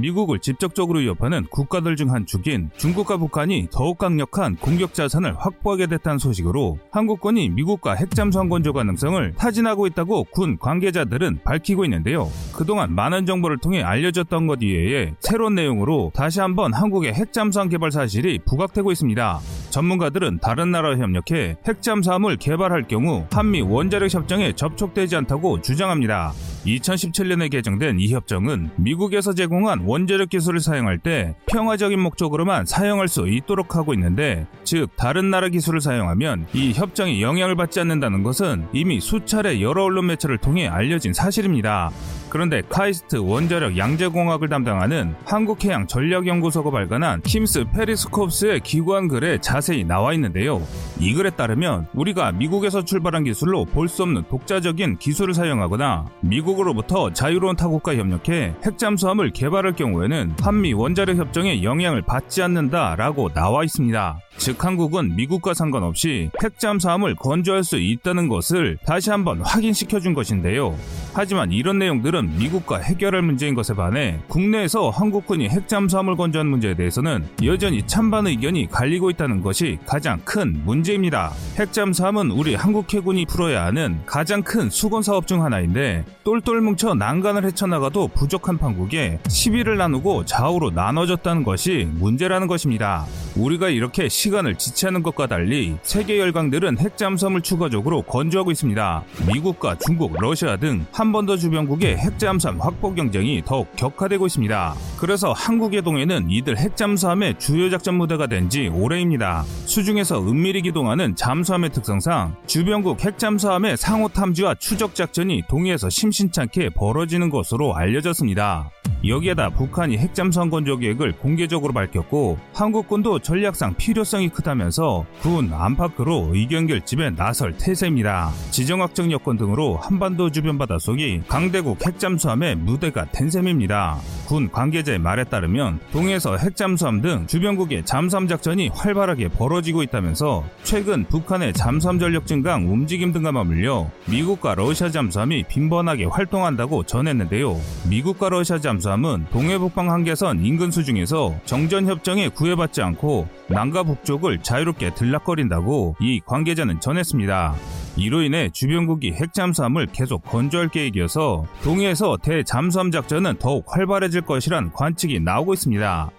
미국을 직접적으로 위협하는 국가들 중 한 축인 중국과 북한이 더욱 강력한 공격 자산을 확보하게 됐다는 소식으로 한국군이 미국과 핵잠수함 건조 가능성을 타진하고 있다고 군 관계자들은 밝히고 있는데요. 그동안 많은 정보를 통해 알려졌던 것 이외에 새로운 내용으로 다시 한번 한국의 핵잠수함 개발 사실이 부각되고 있습니다. 전문가들은 다른 나라와 협력해 핵잠수함을 개발할 경우 한미 원자력 협정에 접촉되지 않다고 주장합니다. 2017년에 개정된 이 협정은 미국에서 제공한 원자력 기술을 사용할 때 평화적인 목적으로만 사용할 수 있도록 하고 있는데, 즉 다른 나라 기술을 사용하면 이 협정이 영향을 받지 않는다는 것은 이미 수차례 여러 언론 매체를 통해 알려진 사실입니다. 그런데 카이스트 원자력 양자공학을 담당하는 한국해양전략연구소가 발간한 KIMS Periscope의 기고 글에 자세히 나와 있는데요. 이 글에 따르면 우리가 미국에서 출발한 기술로 볼 수 없는 독자적인 기술을 사용하거나 미국으로부터 자유로운 타국과 협력해 핵잠수함을 개발할 경우에는 한미 원자력 협정에 영향을 받지 않는다라고 나와 있습니다. 즉 한국은 미국과 상관없이 핵잠수함을 건조할 수 있다는 것을 다시 한번 확인시켜 준 것인데요. 하지만 이런 내용들은 미국과 해결할 문제인 것에 반해 국내에서 한국군이 핵잠수함을 건조한 문제에 대해서는 여전히 찬반 의견이 갈리고 있다는 것이 가장 큰 문제입니다. 핵잠수함은 우리 한국 해군이 풀어야 하는 가장 큰 수건 사업 중 하나인데 똘똘 뭉쳐 난간을 헤쳐나가도 부족한 판국에 시비를 나누고 좌우로 나눠졌다는 것이 문제라는 것입니다. 우리가 이렇게 시간을 지체하는 것과 달리 세계 열강들은 핵잠수함을 추가적으로 건조하고 있습니다. 미국과 중국, 러시아 등 한 번 더 주변국의 핵잠수함 확보 경쟁이 더욱 격화되고 있습니다. 그래서 한국의 동해는 이들 핵잠수함의 주요 작전 무대가 된 지 오래입니다. 수중에서 은밀히 기동하는 잠수함의 특성상 주변국 핵잠수함의 상호 탐지와 추적 작전이 동해에서 심심찮게 벌어지는 것으로 알려졌습니다. 여기에다 북한이 핵잠수함 건조 계획을 공개적으로 밝혔고 한국군도 전략상 필요성이 크다면서 군 안팎으로 의견 결집에 나설 태세입니다. 지정학적 여건 등으로 한반도 주변 바닷속이 강대국 핵잠수함의 무대가 된 셈입니다. 군 관계자의 말에 따르면 동해에서 핵잠수함 등 주변국의 잠수함 작전이 활발하게 벌어지고 있다면서 최근 북한의 잠수함 전력 증강 움직임 등과 맞물려 미국과 러시아 잠수함이 빈번하게 활동한다고 전했는데요. 미국과 러시아 잠수함 잠수함은 동해북방 한계선 인근 수중에서 정전협정에 구애받지 않고 남과 북쪽을 자유롭게 들락거린다고 이 관계자는 전했습니다. 이로 인해 주변국이 핵잠수함을 계속 건조할 계획이어서 동해에서 대잠수함 작전은 더욱 활발해질 것이란 관측이 나오고 있습니다.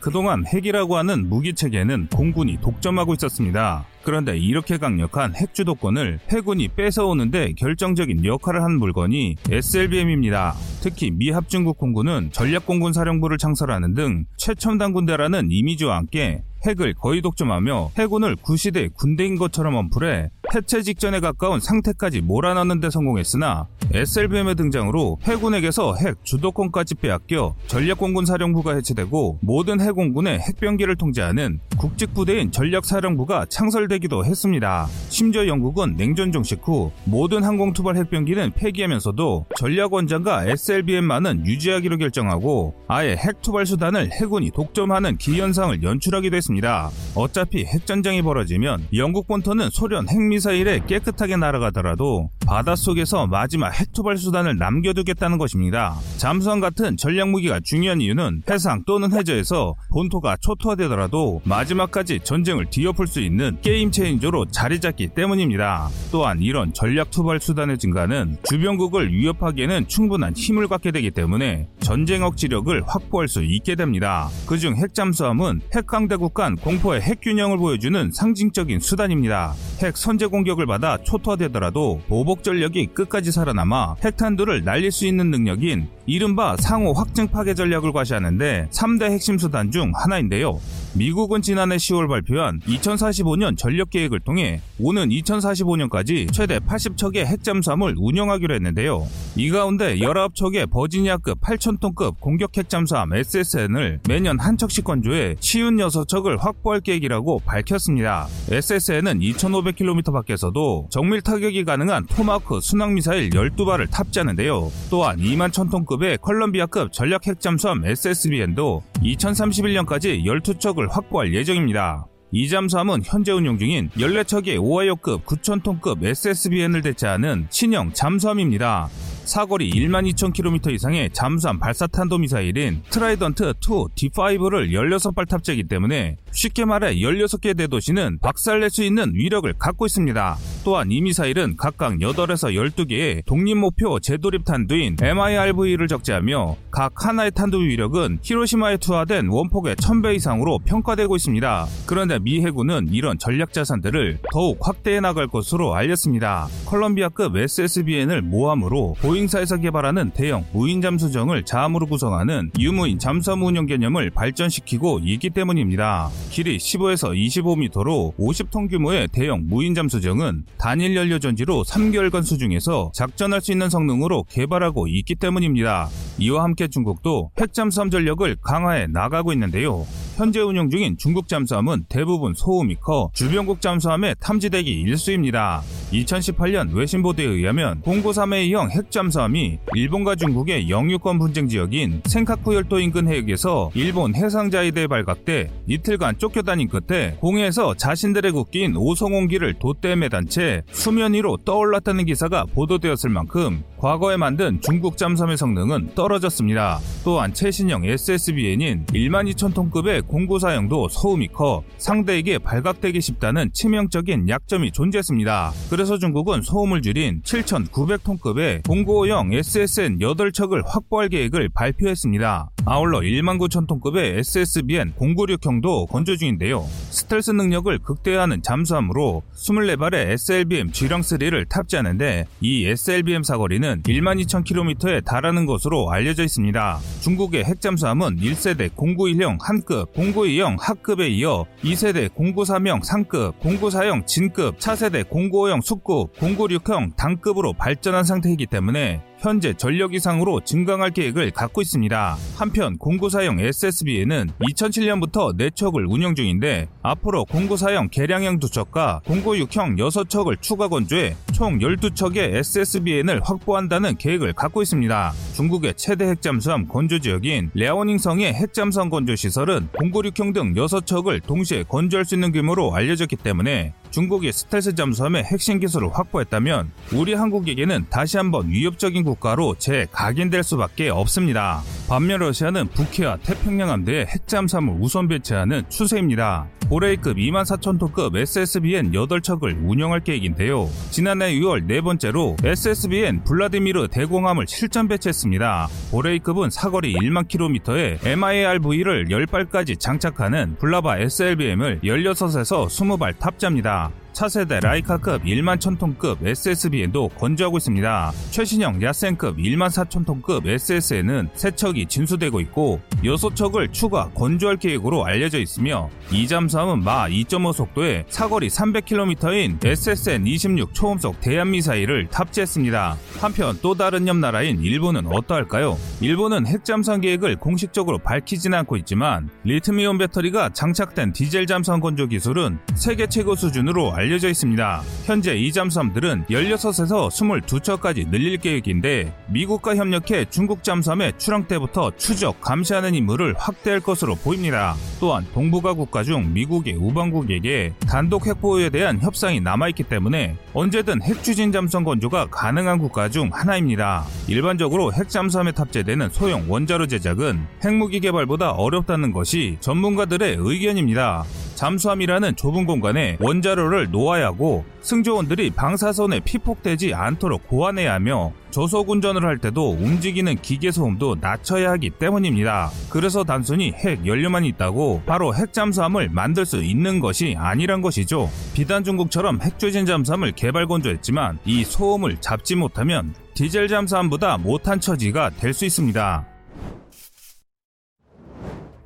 그동안 핵이라고 하는 무기 체계는 공군이 독점하고 있었습니다. 그런데 이렇게 강력한 핵 주도권을 해군이 뺏어오는데 결정적인 역할을 한 물건이 SLBM입니다. 특히 미 합중국 공군은 전략공군 사령부를 창설하는 등 최첨단 군대라는 이미지와 함께 핵을 거의 독점하며 해군을 구시대 군대인 것처럼 언풀해 해체 직전에 가까운 상태까지 몰아넣는 데 성공했으나 SLBM의 등장으로 해군에게서 핵 주도권까지 빼앗겨 전략공군 사령부가 해체되고 모든 해공군의 핵병기를 통제하는 국직부대인 전략사령부가 창설되기도 했습니다. 심지어 영국은 냉전 종식 후 모든 항공투발 핵병기는 폐기하면서도 전략원장과 SLBM만은 유지하기로 결정하고 아예 핵투발 수단을 해군이 독점하는 기현상을 연출하기도 했습니다. 어차피 핵전쟁이 벌어지면 영국 본토는 소련 핵미 사일에 깨끗하게 날아가더라도 바닷속에서 마지막 핵투발 수단을 남겨두겠다는 것입니다. 잠수함 같은 전략 무기가 중요한 이유는 해상 또는 해저에서 본토가 초토화되더라도 마지막까지 전쟁을 뒤엎을 수 있는 게임 체인저로 자리 잡기 때문입니다. 또한 이런 전략 투발 수단의 증가는 주변국을 위협하기에는 충분한 힘을 갖게 되기 때문에 전쟁 억지력을 확보할 수 있게 됩니다. 그중 핵잠수함은 핵강대국 간 공포의 핵균형을 보여주는 상징적인 수단입니다. 핵 선제 공격을 받아 초토화되더라도 보복 전력이 끝까지 살아남아 핵탄두를 날릴 수 있는 능력인 이른바 상호 확증 파괴 전략을 과시하는데 3대 핵심 수단 중 하나인데요. 미국은 지난해 10월 발표한 2045년 전력 계획을 통해 오는 2045년까지 최대 80척의 핵잠수함을 운영하기로 했는데요. 이 가운데 19척의 버지니아급 8,000톤급 공격 핵잠수함 SSN을 매년 한 척씩 건조해 쉬운 6척을 확보할 계획이라고 밝혔습니다. SSN은 2,500km 밖에서도 정밀 타격이 가능한 토마크 순항미사일 12발을 탑재하는데요. 또한 2만 1,000톤급 의 컬럼비아급 전략 핵잠수함 SSBN도 2031년까지 12척을 확보할 예정입니다. 이 잠수함은 현재 운용 중인 14척의 오하이오급 9,000톤급 SSBN을 대체하는 신형 잠수함입니다. 사거리 1만 2천 킬로미터 이상의 잠수함 발사탄도 미사일인 트라이던트 2 D5를 16발 탑재하기 때문에 쉽게 말해 16개 대도시는 박살낼 수 있는 위력을 갖고 있습니다. 또한 이 미사일은 각각 8에서 12개의 독립목표 재돌입 탄두인 MIRV를 적재하며 각 하나의 탄두 위력은 히로시마에 투하된 원폭의 1000배 이상으로 평가되고 있습니다. 그런데 미 해군은 이런 전략 자산들을 더욱 확대해 나갈 것으로 알렸습니다. 컬럼비아급 SSBN을 모함으로 보잉사에서 개발하는 대형 무인 잠수정을 자함으로 구성하는 유무인 잠수함 운영 개념을 발전시키고 있기 때문입니다. 길이 15에서 25m로 50톤 규모의 대형 무인 잠수정은 단일 연료 전지로 3개월간 수중에서 작전할 수 있는 성능으로 개발하고 있기 때문입니다. 이와 함께 중국도 핵잠수함 전력을 강화해 나가고 있는데요. 현재 운영 중인 중국 잠수함은 대부분 소음이 커 주변국 잠수함의 탐지대기 일수입니다. 2018년 외신 보도에 의하면 093A형 핵잠수함이 일본과 중국의 영유권 분쟁 지역인 센카쿠 열도 인근 해역에서 일본 해상자위대에 발각돼 이틀간 쫓겨다닌 끝에 공해에서 자신들의 국기인 오송홍기를 돛대에 매단 채 수면 위로 떠올랐다는 기사가 보도되었을 만큼 과거에 만든 중국 잠수함의 성능은 떨어졌습니다. 또한 최신형 SSBN인 12,000톤급의 공구사형도 소음이 커 상대에게 발각되기 쉽다는 치명적인 약점이 존재했습니다. 그래서 중국은 소음을 줄인 7,900톤급의 공구호형 SSN 8척을 확보할 계획을 발표했습니다. 아울러 19,000톤급의 SSBN 096형도 건조 중인데요. 스텔스 능력을 극대화하는 잠수함으로 24발의 SLBM G랑3를 탑재하는데 이 SLBM 사거리는 12,000km에 달하는 것으로 알려져 있습니다. 중국의 핵잠수함은 1세대 091형 한급, 092형 하급에 이어 2세대 093형 상급, 094형 진급, 차세대 095형 숙급, 096형 단급으로 발전한 상태이기 때문에 현재 전력 이상으로 증강할 계획을 갖고 있습니다. 한편 094형 SSB에는 2007년부터 4척을 운영 중인데 앞으로 094형 개량형 2척과 096형 6척을 추가 건조해 총 12척의 SSBN을 확보한다는 계획을 갖고 있습니다. 중국의 최대 핵잠수함 건조 지역인 레오닝성의 핵잠수함 건조 시설은 096형 등 6척을 동시에 건조할 수 있는 규모로 알려졌기 때문에 중국이 스텔스 잠수함의 핵심 기술을 확보했다면 우리 한국에게는 다시 한번 위협적인 국가로 재각인될 수밖에 없습니다. 반면 러시아는 북해와 태평양 함대에 핵잠수함을 우선 배치하는 추세입니다. 고레이급 24,000톤급 SSBN 8척을 운영할 계획인데요. 지난해 6월 네 번째로 SSBN 블라디미르 대공함을 실전 배치했습니다. 고레이급은 사거리 1만 킬로미터에 MIRV를 10발까지 장착하는 블라바 SLBM을 16에서 20발 탑재합니다. 차세대 라이카급 1만 1000톤급 SSBN도 건조하고 있습니다. 최신형 야센급 1만 4000톤급 SSN은 3척이 진수되고 있고 6척을 추가 건조할 계획으로 알려져 있으며 이 잠수함은 마 2.5 속도에 사거리 300km인 SSN-26 초음속 대한미사일을 탑재했습니다. 한편 또 다른 옆나라인 일본은 어떠할까요? 일본은 핵잠수함 계획을 공식적으로 밝히지는 않고 있지만 리튬이온 배터리가 장착된 디젤 잠수함 건조 기술은 세계 최고 수준으로 알려져 알려져 있습니다. 현재 이 잠수함들은 16에서 22척까지 늘릴 계획인데 미국과 협력해 중국 잠수함의 출항 때부터 추적, 감시하는 임무를 확대할 것으로 보입니다. 또한 동북아 국가 중 미국의 우방국에게 단독 핵보호에 대한 협상이 남아있기 때문에 언제든 핵 추진 잠수함 건조가 가능한 국가 중 하나입니다. 일반적으로 핵 잠수함에 탑재되는 소형 원자로 제작은 핵무기 개발보다 어렵다는 것이 전문가들의 의견입니다. 잠수함이라는 좁은 공간에 원자로를 놓아야 하고 승조원들이 방사선에 피폭되지 않도록 고안해야 하며 저속 운전을 할 때도 움직이는 기계 소음도 낮춰야 하기 때문입니다. 그래서 단순히 핵 연료만 있다고 바로 핵 잠수함을 만들 수 있는 것이 아니란 것이죠. 비단 중국처럼 핵조진 잠수함을 개발 건조했지만 이 소음을 잡지 못하면 디젤 잠수함보다 못한 처지가 될 수 있습니다.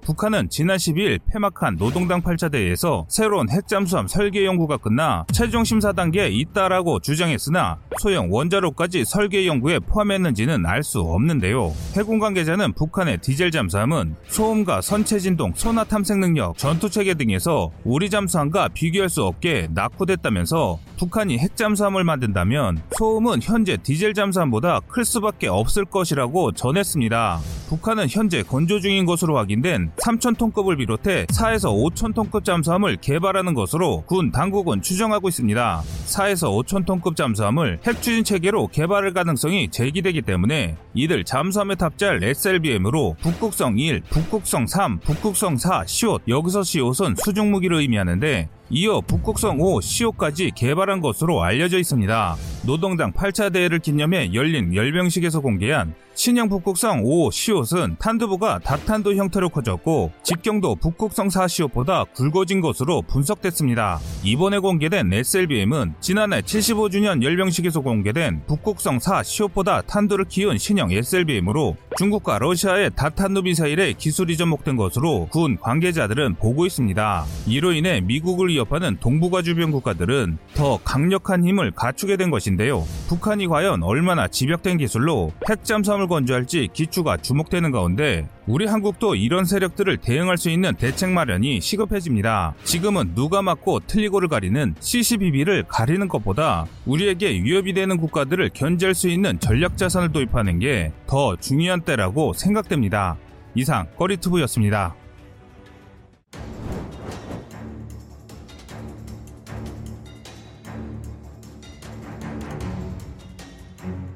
북한은 지난 12일 폐막한 노동당 8차 대회에서 새로운 핵잠수함 설계 연구가 끝나 최종 심사 단계에 있다라고 주장했으나 소형 원자로까지 설계 연구에 포함했는지는 알 수 없는데요. 해군 관계자는 북한의 디젤 잠수함은 소음과 선체 진동, 소나 탐색 능력, 전투 체계 등에서 우리 잠수함과 비교할 수 없게 낙후됐다면서 북한이 핵잠수함을 만든다면 소음은 현재 디젤 잠수함보다 클 수밖에 없을 것이라고 전했습니다. 북한은 현재 건조 중인 것으로 확인된 3,000톤급을 비롯해 4에서 5,000톤급 잠수함을 개발하는 것으로 군 당국은 추정하고 있습니다. 4에서 5,000톤급 잠수함을 핵추진 체계로 개발할 가능성이 제기되기 때문에 이들 잠수함에 탑재할 SLBM으로 북극성 1, 북극성 3, 북극성 4, 시옷 여기서 시옷은 수중무기를 의미하는데 이어 북극성 5 시호까지 개발한 것으로 알려져 있습니다. 노동당 8차 대회를 기념해 열린 열병식에서 공개한 신형 북극성 5 시옷은 탄두부가 다탄두 형태로 커졌고 직경도 북극성 4 시옷보다 굵어진 것으로 분석됐습니다. 이번에 공개된 SLBM은 지난해 75주년 열병식에서 공개된 북극성 4 시옷보다 탄두를 키운 신형 SLBM으로 중국과 러시아의 다탄두 미사일에 기술이 접목된 것으로 군 관계자들은 보고 있습니다. 이로 인해 미국을 이어하는 동북아 주변 국가들은 더 강력한 힘을 갖추게 된 것인데요. 북한이 과연 얼마나 집약된 기술로 핵잠수함 을 건조할지 기추가 주목되는 가운데 우리 한국도 이런 세력들을 대응할 수 있는 대책 마련이 시급해집니다. 지금은 누가 맞고 틀리고를 가리는 CCBB를 가리는 것보다 우리에게 위협이 되는 국가들을 견제할 수 있는 전략 자산을 도입하는 게 더 중요한 때라고 생각됩니다. 이상 꺼리투브였습니다.